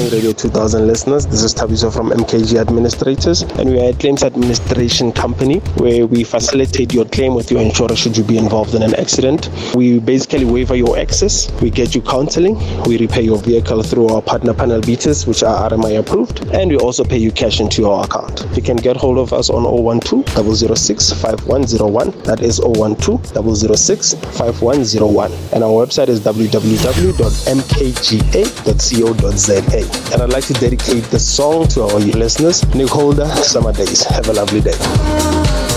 morning, Radio 2000 listeners. This is Tabiso from MKG Administrators, and we are a claims administration company where we facilitate your claim with your insurer should you be involved in an accident. We basically waiver your excess, we get you counseling, we repair your vehicle through our partner panel beaters, which are RMI approved, and we also pay you cash into your account. You can get hold of us on 012 006 5101. That is 012 006 5101. And our website is www.mkga.co.za. And I'd like to dedicate this song to our listeners. Nick Holder, Summer Daze. Have a lovely day.